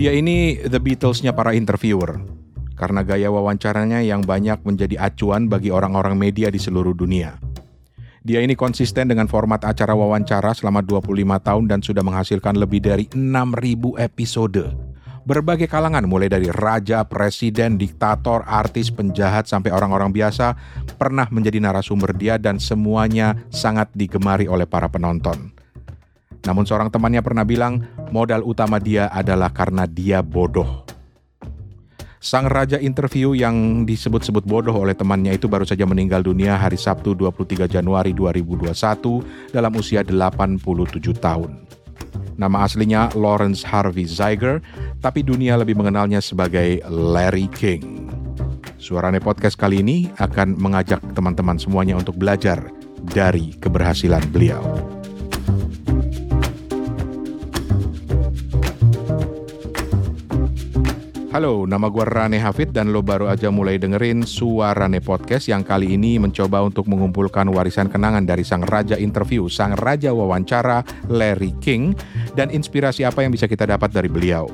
Dia ini The Beatles-nya para interviewer. Karena gaya wawancaranya yang banyak menjadi acuan bagi orang-orang media di seluruh dunia. Dia ini konsisten dengan format acara wawancara selama 25 tahun dan sudah menghasilkan lebih dari 6.000 episode. Berbagai kalangan mulai dari raja, presiden, diktator, artis, penjahat sampai orang-orang biasa pernah menjadi narasumber dia dan semuanya sangat digemari oleh para penonton. Namun seorang temannya pernah bilang, modal utama dia adalah karena dia bodoh. Sang raja interview yang disebut-sebut bodoh oleh temannya itu baru saja meninggal dunia hari Sabtu 23 Januari 2021 dalam usia 87 tahun. Nama aslinya Lawrence Harvey Zeiger, tapi dunia lebih mengenalnya sebagai Larry King. Suarane podcast kali ini akan mengajak teman-teman semuanya untuk belajar dari keberhasilan beliau. Halo, nama gue Rane Hafid dan lo baru aja mulai dengerin Suarane Podcast yang kali ini mencoba untuk mengumpulkan warisan kenangan dari sang raja interview, sang raja wawancara Larry King dan inspirasi apa yang bisa kita dapat dari beliau.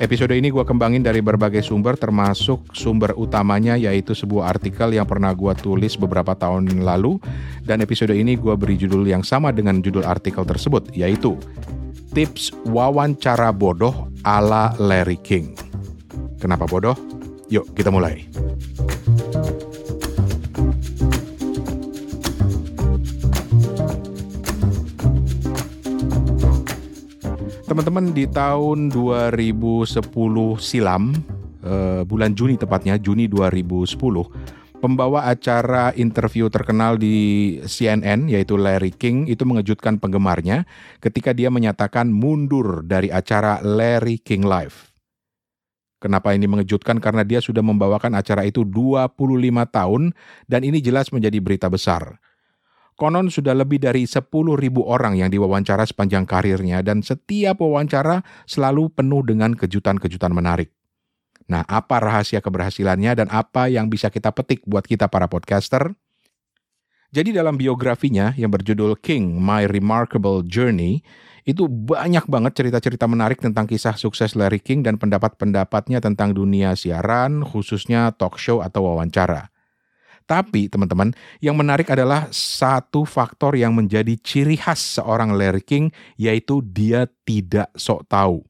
Episode ini gue kembangin dari berbagai sumber termasuk sumber utamanya yaitu sebuah artikel yang pernah gue tulis beberapa tahun lalu dan episode ini gue beri judul yang sama dengan judul artikel tersebut yaitu Tips Wawancara Bodoh ala Larry King. Kenapa bodoh? Yuk kita mulai. Teman-teman di tahun 2010 silam, eh, bulan Juni tepatnya, Juni 2010, pembawa acara interview terkenal di CNN yaitu Larry King itu mengejutkan penggemarnya ketika dia menyatakan mundur dari acara Larry King Live. Kenapa ini mengejutkan? Karena dia sudah membawakan acara itu 25 tahun dan ini jelas menjadi berita besar. Konon sudah lebih dari 10 ribu orang yang diwawancara sepanjang karirnya dan setiap wawancara selalu penuh dengan kejutan-kejutan menarik. Nah, apa rahasia keberhasilannya dan apa yang bisa kita petik buat kita para podcaster? Jadi dalam biografinya yang berjudul King, My Remarkable Journey, itu banyak banget cerita-cerita menarik tentang kisah sukses Larry King dan pendapat-pendapatnya tentang dunia siaran, khususnya talk show atau wawancara. Tapi teman-teman, yang menarik adalah satu faktor yang menjadi ciri khas seorang Larry King, yaitu dia tidak sok tahu.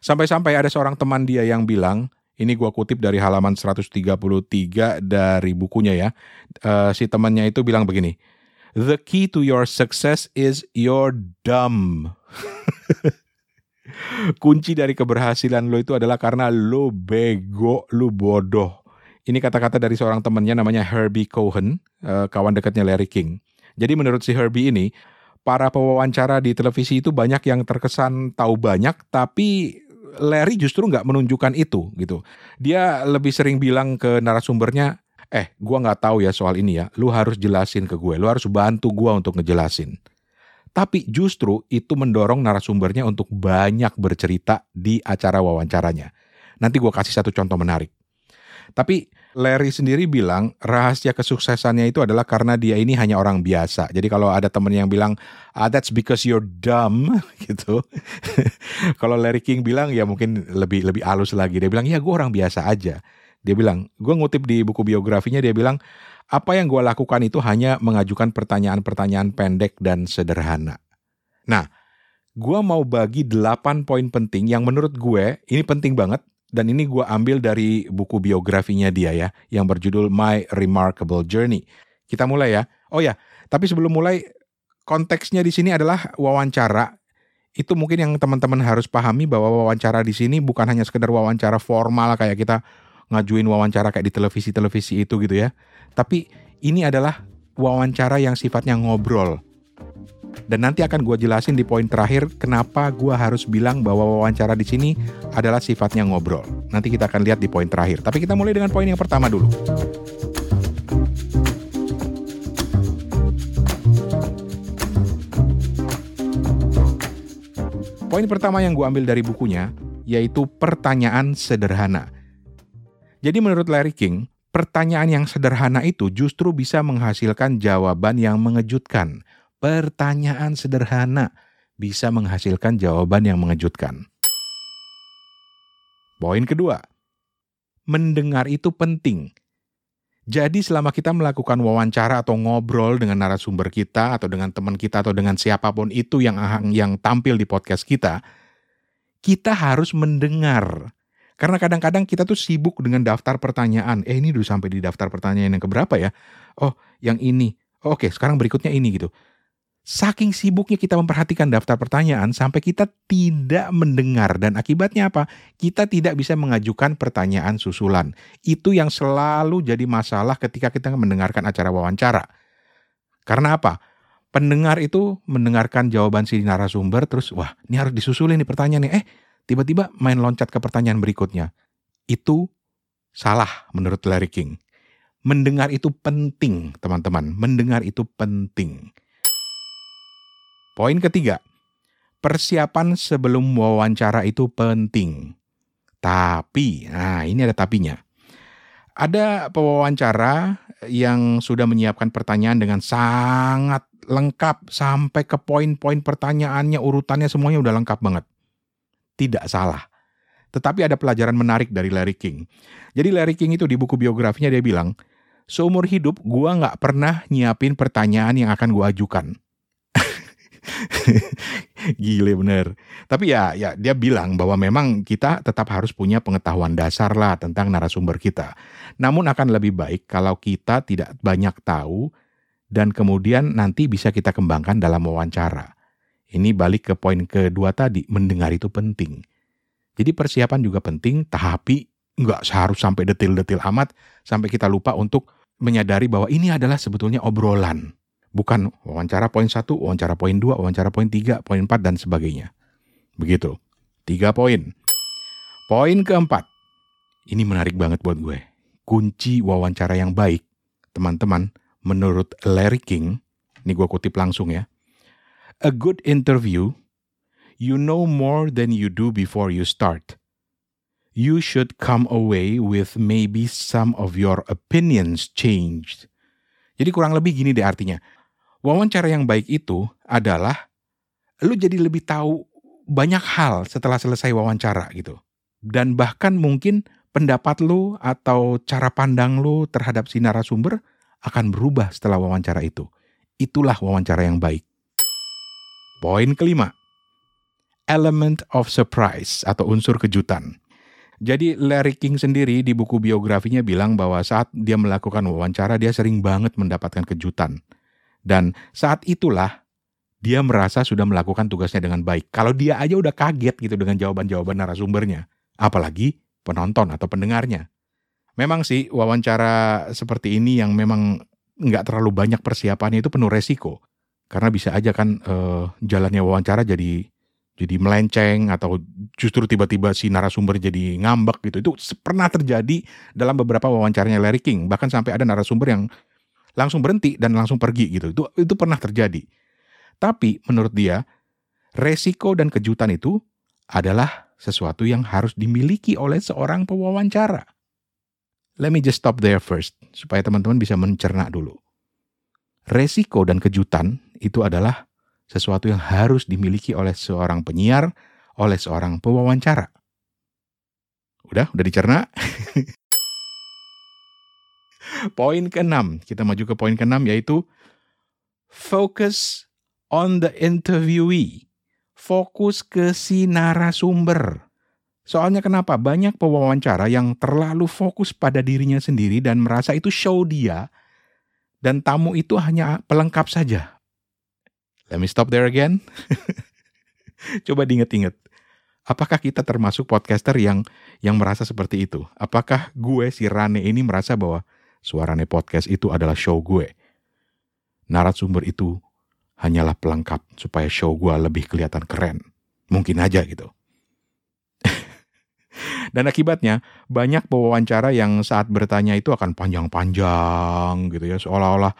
Sampai-sampai ada seorang teman dia yang bilang, ini gua kutip dari halaman 133 dari bukunya ya, uh, si temannya itu bilang begini, The key to your success is your dumb. Kunci dari keberhasilan lo itu adalah karena lo bego, lo bodoh. Ini kata-kata dari seorang temannya namanya Herbie Cohen, eh, kawan dekatnya Larry King. Jadi menurut si Herbie ini, para pewawancara di televisi itu banyak yang terkesan tahu banyak, tapi Larry justru nggak menunjukkan itu gitu. Dia lebih sering bilang ke narasumbernya, eh gue nggak tahu ya soal ini ya, lu harus jelasin ke gue, lu harus bantu gue untuk ngejelasin. Tapi justru itu mendorong narasumbernya untuk banyak bercerita di acara wawancaranya. Nanti gue kasih satu contoh menarik. Tapi Larry sendiri bilang rahasia kesuksesannya itu adalah karena dia ini hanya orang biasa. Jadi kalau ada temen yang bilang, ah that's because you're dumb gitu. kalau Larry King bilang ya mungkin lebih lebih halus lagi. Dia bilang ya gue orang biasa aja. Dia bilang, gue ngutip di buku biografinya, dia bilang, apa yang gue lakukan itu hanya mengajukan pertanyaan-pertanyaan pendek dan sederhana. Nah, gue mau bagi 8 poin penting yang menurut gue ini penting banget dan ini gue ambil dari buku biografinya dia ya yang berjudul My Remarkable Journey. Kita mulai ya. Oh ya, tapi sebelum mulai konteksnya di sini adalah wawancara. Itu mungkin yang teman-teman harus pahami bahwa wawancara di sini bukan hanya sekedar wawancara formal kayak kita ngajuin wawancara kayak di televisi-televisi itu gitu ya. Tapi ini adalah wawancara yang sifatnya ngobrol. Dan nanti akan gue jelasin di poin terakhir kenapa gue harus bilang bahwa wawancara di sini adalah sifatnya ngobrol. Nanti kita akan lihat di poin terakhir. Tapi kita mulai dengan poin yang pertama dulu. Poin pertama yang gue ambil dari bukunya yaitu pertanyaan sederhana. Jadi menurut Larry King, pertanyaan yang sederhana itu justru bisa menghasilkan jawaban yang mengejutkan. Pertanyaan sederhana bisa menghasilkan jawaban yang mengejutkan. Poin kedua, mendengar itu penting. Jadi selama kita melakukan wawancara atau ngobrol dengan narasumber kita atau dengan teman kita atau dengan siapa pun itu yang yang tampil di podcast kita, kita harus mendengar. Karena kadang-kadang kita tuh sibuk dengan daftar pertanyaan. Eh ini udah sampai di daftar pertanyaan yang keberapa ya? Oh, yang ini. Oh, Oke, sekarang berikutnya ini gitu. Saking sibuknya kita memperhatikan daftar pertanyaan sampai kita tidak mendengar dan akibatnya apa? Kita tidak bisa mengajukan pertanyaan susulan. Itu yang selalu jadi masalah ketika kita mendengarkan acara wawancara. Karena apa? Pendengar itu mendengarkan jawaban si narasumber terus wah, ini harus disusulin nih pertanyaannya. Eh, tiba-tiba main loncat ke pertanyaan berikutnya. Itu salah menurut Larry King. Mendengar itu penting, teman-teman. Mendengar itu penting. Poin ketiga, persiapan sebelum wawancara itu penting. Tapi, nah ini ada tapinya. Ada pewawancara yang sudah menyiapkan pertanyaan dengan sangat lengkap sampai ke poin-poin pertanyaannya, urutannya semuanya udah lengkap banget. Tidak salah. Tetapi ada pelajaran menarik dari Larry King. Jadi Larry King itu di buku biografinya dia bilang, seumur hidup gua nggak pernah nyiapin pertanyaan yang akan gua ajukan. Gile bener. Tapi ya, ya dia bilang bahwa memang kita tetap harus punya pengetahuan dasar lah tentang narasumber kita. Namun akan lebih baik kalau kita tidak banyak tahu dan kemudian nanti bisa kita kembangkan dalam wawancara. Ini balik ke poin kedua tadi, mendengar itu penting. Jadi persiapan juga penting, tapi nggak harus sampai detil-detil amat sampai kita lupa untuk menyadari bahwa ini adalah sebetulnya obrolan bukan wawancara poin satu, wawancara poin dua, wawancara poin tiga, poin empat dan sebagainya. Begitu. Tiga poin. Poin keempat. Ini menarik banget buat gue. Kunci wawancara yang baik, teman-teman, menurut Larry King, ini gue kutip langsung ya. A good interview, you know more than you do before you start. You should come away with maybe some of your opinions changed. Jadi kurang lebih gini deh artinya wawancara yang baik itu adalah lu jadi lebih tahu banyak hal setelah selesai wawancara gitu. Dan bahkan mungkin pendapat lu atau cara pandang lu terhadap si narasumber akan berubah setelah wawancara itu. Itulah wawancara yang baik. Poin kelima, element of surprise atau unsur kejutan. Jadi Larry King sendiri di buku biografinya bilang bahwa saat dia melakukan wawancara dia sering banget mendapatkan kejutan. Dan saat itulah dia merasa sudah melakukan tugasnya dengan baik. Kalau dia aja udah kaget gitu dengan jawaban-jawaban narasumbernya, apalagi penonton atau pendengarnya. Memang sih wawancara seperti ini yang memang nggak terlalu banyak persiapannya itu penuh resiko. Karena bisa aja kan uh, jalannya wawancara jadi jadi melenceng atau justru tiba-tiba si narasumber jadi ngambek gitu. Itu pernah terjadi dalam beberapa wawancaranya Larry King. Bahkan sampai ada narasumber yang langsung berhenti dan langsung pergi gitu. Itu itu pernah terjadi. Tapi menurut dia, resiko dan kejutan itu adalah sesuatu yang harus dimiliki oleh seorang pewawancara. Let me just stop there first supaya teman-teman bisa mencerna dulu. Resiko dan kejutan itu adalah sesuatu yang harus dimiliki oleh seorang penyiar, oleh seorang pewawancara. Udah, udah dicerna? poin keenam, kita maju ke poin keenam yaitu focus on the interviewee. Fokus ke si narasumber. Soalnya kenapa? Banyak pewawancara yang terlalu fokus pada dirinya sendiri dan merasa itu show dia dan tamu itu hanya pelengkap saja. Let me stop there again. Coba diinget-inget. Apakah kita termasuk podcaster yang yang merasa seperti itu? Apakah gue si Rane ini merasa bahwa Suarane podcast itu adalah show gue. Narasumber itu hanyalah pelengkap supaya show gue lebih kelihatan keren. Mungkin aja gitu. Dan akibatnya banyak pewawancara yang saat bertanya itu akan panjang-panjang gitu ya. Seolah-olah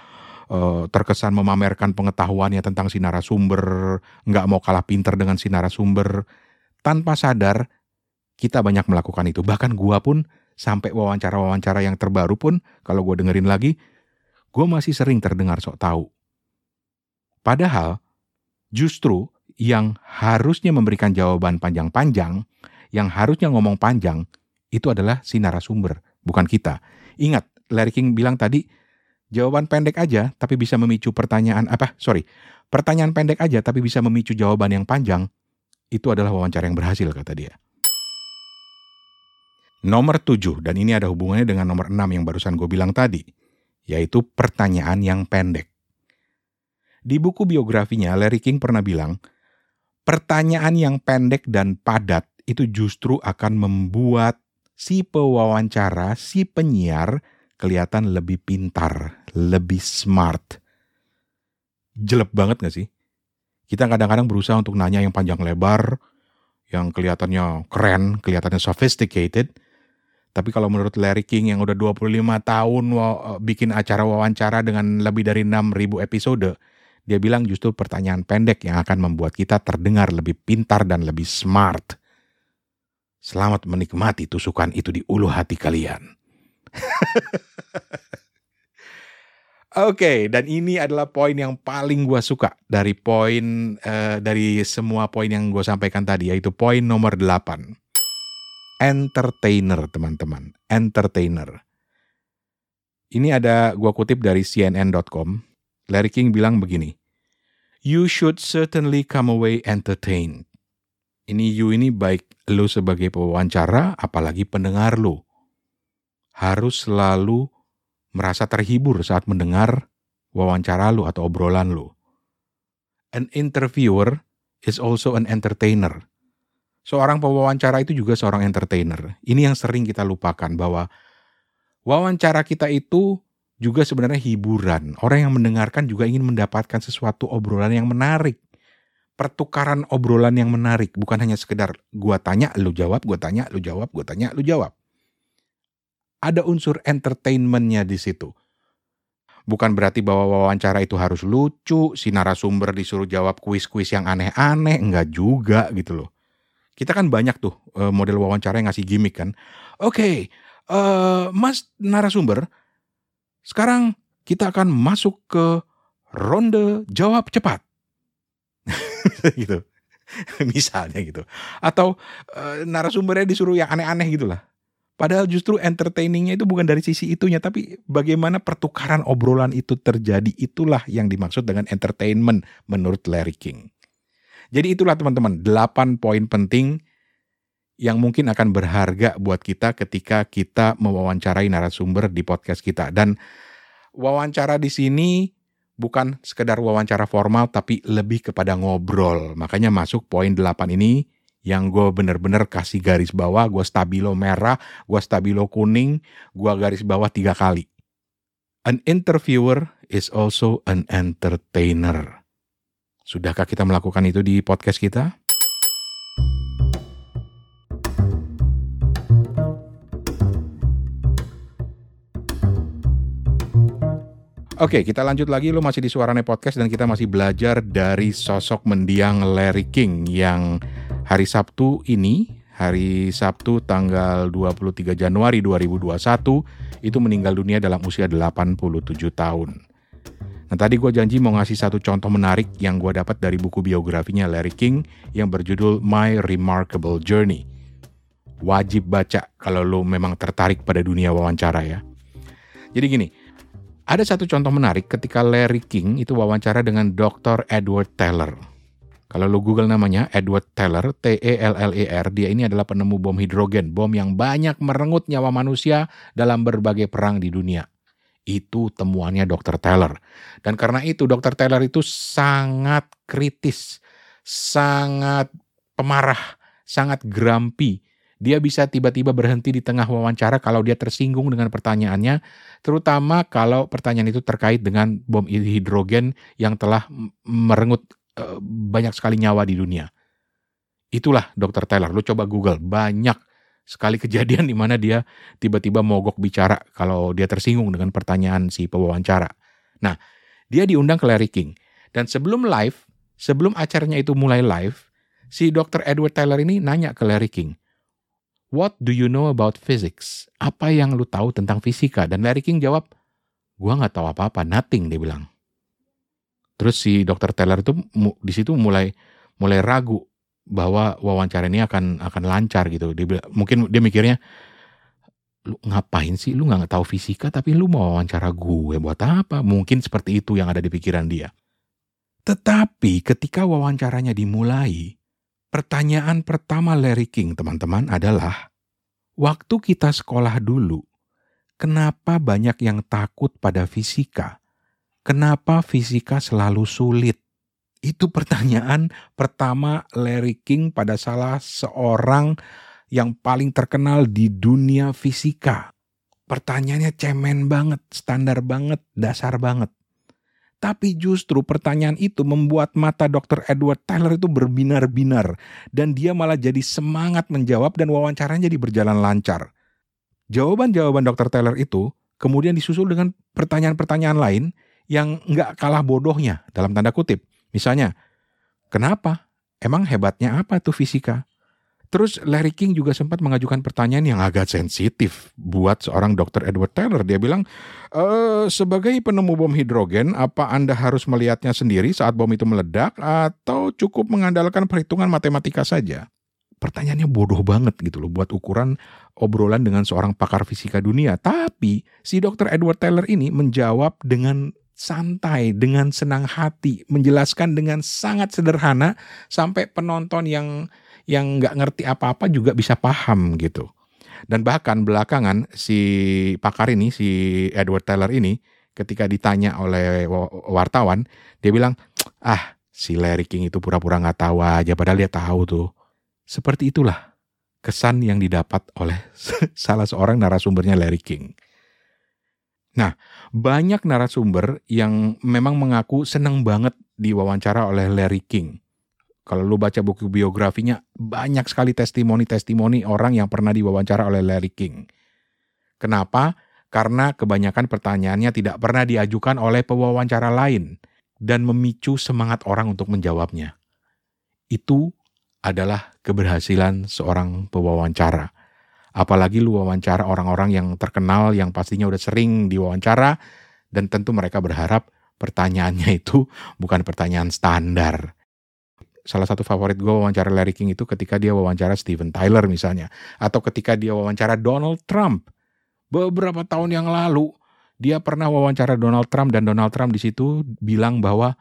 uh, terkesan memamerkan pengetahuannya tentang si narasumber. Nggak mau kalah pinter dengan si narasumber. Tanpa sadar kita banyak melakukan itu. Bahkan gua pun sampai wawancara-wawancara yang terbaru pun kalau gue dengerin lagi, gue masih sering terdengar sok tahu. Padahal justru yang harusnya memberikan jawaban panjang-panjang yang harusnya ngomong panjang itu adalah si narasumber, bukan kita. Ingat, Larry King bilang tadi, jawaban pendek aja tapi bisa memicu pertanyaan apa? Sorry, pertanyaan pendek aja tapi bisa memicu jawaban yang panjang. Itu adalah wawancara yang berhasil kata dia. Nomor 7, dan ini ada hubungannya dengan nomor 6 yang barusan gue bilang tadi, yaitu pertanyaan yang pendek. Di buku biografinya, Larry King pernah bilang, pertanyaan yang pendek dan padat itu justru akan membuat si pewawancara, si penyiar kelihatan lebih pintar, lebih smart. Jelek banget gak sih? Kita kadang-kadang berusaha untuk nanya yang panjang lebar, yang kelihatannya keren, kelihatannya sophisticated, tapi kalau menurut Larry King yang udah 25 tahun eh, bikin acara wawancara dengan lebih dari 6000 episode, dia bilang justru pertanyaan pendek yang akan membuat kita terdengar lebih pintar dan lebih smart. Selamat menikmati tusukan itu di ulu hati kalian. Oke, okay, dan ini adalah poin yang paling gue suka dari poin uh, dari semua poin yang gue sampaikan tadi, yaitu poin nomor 8 entertainer, teman-teman. Entertainer. Ini ada gua kutip dari cnn.com. Larry King bilang begini. You should certainly come away entertained. Ini you ini baik lu sebagai pewawancara, apalagi pendengar lu. Harus selalu merasa terhibur saat mendengar wawancara lu atau obrolan lu. An interviewer is also an entertainer seorang pewawancara itu juga seorang entertainer. Ini yang sering kita lupakan bahwa wawancara kita itu juga sebenarnya hiburan. Orang yang mendengarkan juga ingin mendapatkan sesuatu obrolan yang menarik. Pertukaran obrolan yang menarik, bukan hanya sekedar gua tanya, lu jawab, gua tanya, lu jawab, gua tanya, lu jawab. Ada unsur entertainmentnya di situ. Bukan berarti bahwa wawancara itu harus lucu, si narasumber disuruh jawab kuis-kuis yang aneh-aneh, enggak juga gitu loh kita kan banyak tuh uh, model wawancara yang ngasih gimmick kan. Oke, okay, uh, eh, Mas narasumber, sekarang kita akan masuk ke ronde jawab cepat. gitu. Misalnya gitu. Atau uh, narasumbernya disuruh yang aneh-aneh gitu lah. Padahal justru entertainingnya itu bukan dari sisi itunya, tapi bagaimana pertukaran obrolan itu terjadi itulah yang dimaksud dengan entertainment menurut Larry King. Jadi itulah teman-teman, 8 poin penting yang mungkin akan berharga buat kita ketika kita mewawancarai narasumber di podcast kita. Dan wawancara di sini bukan sekedar wawancara formal tapi lebih kepada ngobrol. Makanya masuk poin 8 ini yang gue bener-bener kasih garis bawah, gue stabilo merah, gue stabilo kuning, gue garis bawah tiga kali. An interviewer is also an entertainer. Sudahkah kita melakukan itu di podcast kita? Oke, kita lanjut lagi. Lo masih di Suarane Podcast dan kita masih belajar dari sosok mendiang Larry King yang hari Sabtu ini, hari Sabtu tanggal 23 Januari 2021, itu meninggal dunia dalam usia 87 tahun. Nah tadi gue janji mau ngasih satu contoh menarik yang gue dapat dari buku biografinya Larry King yang berjudul My Remarkable Journey. Wajib baca kalau lo memang tertarik pada dunia wawancara ya. Jadi gini, ada satu contoh menarik ketika Larry King itu wawancara dengan Dr. Edward Teller. Kalau lo Google namanya Edward Teller, T-E-L-L-E-R, dia ini adalah penemu bom hidrogen, bom yang banyak merenggut nyawa manusia dalam berbagai perang di dunia. Itu temuannya Dr. Taylor. Dan karena itu Dr. Taylor itu sangat kritis, sangat pemarah, sangat grumpy. Dia bisa tiba-tiba berhenti di tengah wawancara kalau dia tersinggung dengan pertanyaannya, terutama kalau pertanyaan itu terkait dengan bom hidrogen yang telah merenggut eh, banyak sekali nyawa di dunia. Itulah Dr. Taylor. Lu coba Google, banyak sekali kejadian di mana dia tiba-tiba mogok bicara kalau dia tersinggung dengan pertanyaan si pewawancara. Nah, dia diundang ke Larry King. Dan sebelum live, sebelum acaranya itu mulai live, si Dr. Edward Taylor ini nanya ke Larry King, What do you know about physics? Apa yang lu tahu tentang fisika? Dan Larry King jawab, gua nggak tahu apa-apa, nothing, dia bilang. Terus si Dr. Taylor itu di situ mulai mulai ragu bahwa wawancara ini akan akan lancar gitu. Dia, mungkin dia mikirnya lu ngapain sih lu nggak tahu fisika tapi lu mau wawancara gue buat apa mungkin seperti itu yang ada di pikiran dia tetapi ketika wawancaranya dimulai pertanyaan pertama Larry King teman-teman adalah waktu kita sekolah dulu kenapa banyak yang takut pada fisika kenapa fisika selalu sulit itu pertanyaan pertama Larry King pada salah seorang yang paling terkenal di dunia fisika. Pertanyaannya cemen banget, standar banget, dasar banget. Tapi justru pertanyaan itu membuat mata Dr. Edward Tyler itu berbinar-binar dan dia malah jadi semangat menjawab dan wawancaranya jadi berjalan lancar. Jawaban-jawaban Dr. Tyler itu kemudian disusul dengan pertanyaan-pertanyaan lain yang nggak kalah bodohnya dalam tanda kutip. Misalnya, kenapa? Emang hebatnya apa tuh fisika? Terus Larry King juga sempat mengajukan pertanyaan yang agak sensitif buat seorang Dr. Edward Taylor. Dia bilang, e, sebagai penemu bom hidrogen, apa Anda harus melihatnya sendiri saat bom itu meledak atau cukup mengandalkan perhitungan matematika saja? Pertanyaannya bodoh banget gitu loh buat ukuran obrolan dengan seorang pakar fisika dunia. Tapi si Dr. Edward Taylor ini menjawab dengan santai, dengan senang hati, menjelaskan dengan sangat sederhana sampai penonton yang yang nggak ngerti apa-apa juga bisa paham gitu. Dan bahkan belakangan si pakar ini, si Edward Taylor ini, ketika ditanya oleh wartawan, dia bilang, ah si Larry King itu pura-pura nggak tahu aja, padahal dia tahu tuh. Seperti itulah kesan yang didapat oleh salah seorang narasumbernya Larry King. Nah, banyak narasumber yang memang mengaku senang banget diwawancara oleh Larry King. Kalau lu baca buku biografinya, banyak sekali testimoni-testimoni orang yang pernah diwawancara oleh Larry King. Kenapa? Karena kebanyakan pertanyaannya tidak pernah diajukan oleh pewawancara lain dan memicu semangat orang untuk menjawabnya. Itu adalah keberhasilan seorang pewawancara. Apalagi lu wawancara orang-orang yang terkenal yang pastinya udah sering diwawancara dan tentu mereka berharap pertanyaannya itu bukan pertanyaan standar salah satu favorit gue wawancara Larry King itu ketika dia wawancara Steven Tyler misalnya. Atau ketika dia wawancara Donald Trump. Beberapa tahun yang lalu, dia pernah wawancara Donald Trump dan Donald Trump di situ bilang bahwa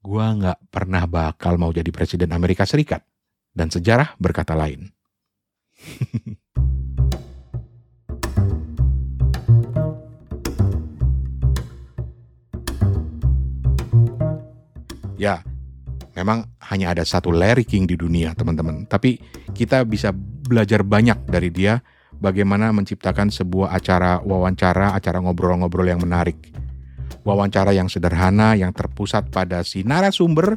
gue nggak pernah bakal mau jadi presiden Amerika Serikat. Dan sejarah berkata lain. ya, memang hanya ada satu Larry King di dunia, teman-teman. Tapi kita bisa belajar banyak dari dia bagaimana menciptakan sebuah acara wawancara, acara ngobrol-ngobrol yang menarik. Wawancara yang sederhana, yang terpusat pada si narasumber,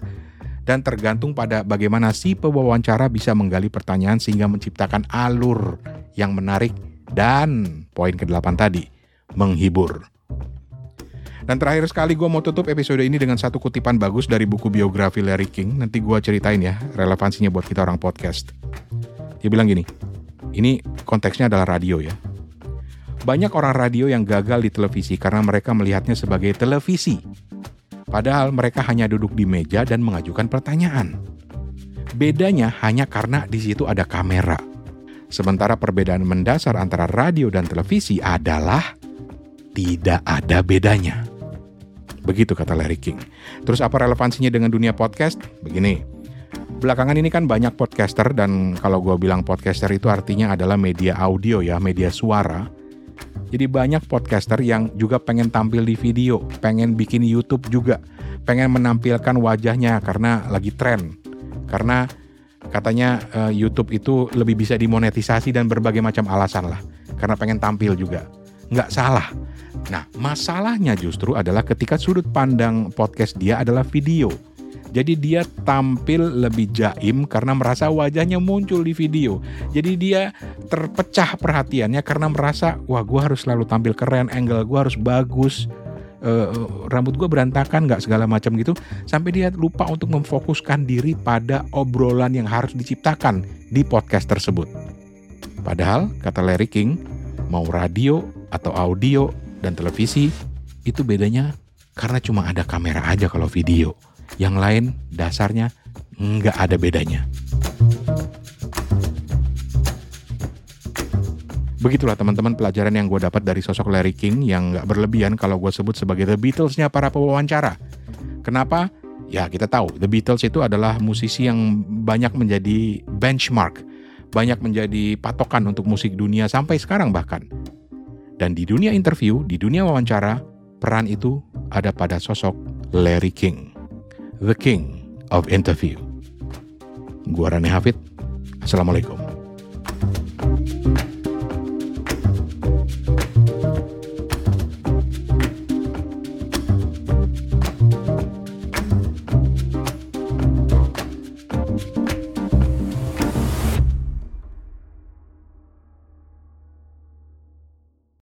dan tergantung pada bagaimana si pewawancara bisa menggali pertanyaan sehingga menciptakan alur yang menarik dan poin ke-8 tadi, menghibur. Dan terakhir sekali gue mau tutup episode ini dengan satu kutipan bagus dari buku biografi Larry King. Nanti gue ceritain ya relevansinya buat kita orang podcast. Dia bilang gini, ini konteksnya adalah radio ya. Banyak orang radio yang gagal di televisi karena mereka melihatnya sebagai televisi. Padahal mereka hanya duduk di meja dan mengajukan pertanyaan. Bedanya hanya karena di situ ada kamera. Sementara perbedaan mendasar antara radio dan televisi adalah tidak ada bedanya. Begitu kata Larry King. Terus apa relevansinya dengan dunia podcast? Begini, belakangan ini kan banyak podcaster dan kalau gue bilang podcaster itu artinya adalah media audio ya, media suara. Jadi banyak podcaster yang juga pengen tampil di video, pengen bikin YouTube juga, pengen menampilkan wajahnya karena lagi tren. Karena katanya uh, YouTube itu lebih bisa dimonetisasi dan berbagai macam alasan lah. Karena pengen tampil juga. Nggak salah. Nah, masalahnya justru adalah ketika sudut pandang podcast dia adalah video. Jadi dia tampil lebih jaim karena merasa wajahnya muncul di video. Jadi dia terpecah perhatiannya karena merasa, wah gue harus selalu tampil keren, angle gue harus bagus, uh, rambut gue berantakan nggak segala macam gitu. Sampai dia lupa untuk memfokuskan diri pada obrolan yang harus diciptakan di podcast tersebut. Padahal, kata Larry King, mau radio atau audio dan televisi itu bedanya karena cuma ada kamera aja kalau video. Yang lain dasarnya nggak ada bedanya. Begitulah teman-teman pelajaran yang gue dapat dari sosok Larry King yang nggak berlebihan kalau gue sebut sebagai The Beatles-nya para pewawancara. Kenapa? Ya kita tahu The Beatles itu adalah musisi yang banyak menjadi benchmark, banyak menjadi patokan untuk musik dunia sampai sekarang bahkan. Dan di dunia interview, di dunia wawancara, peran itu ada pada sosok Larry King, the king of interview. Gua Rane Hafid, Assalamualaikum.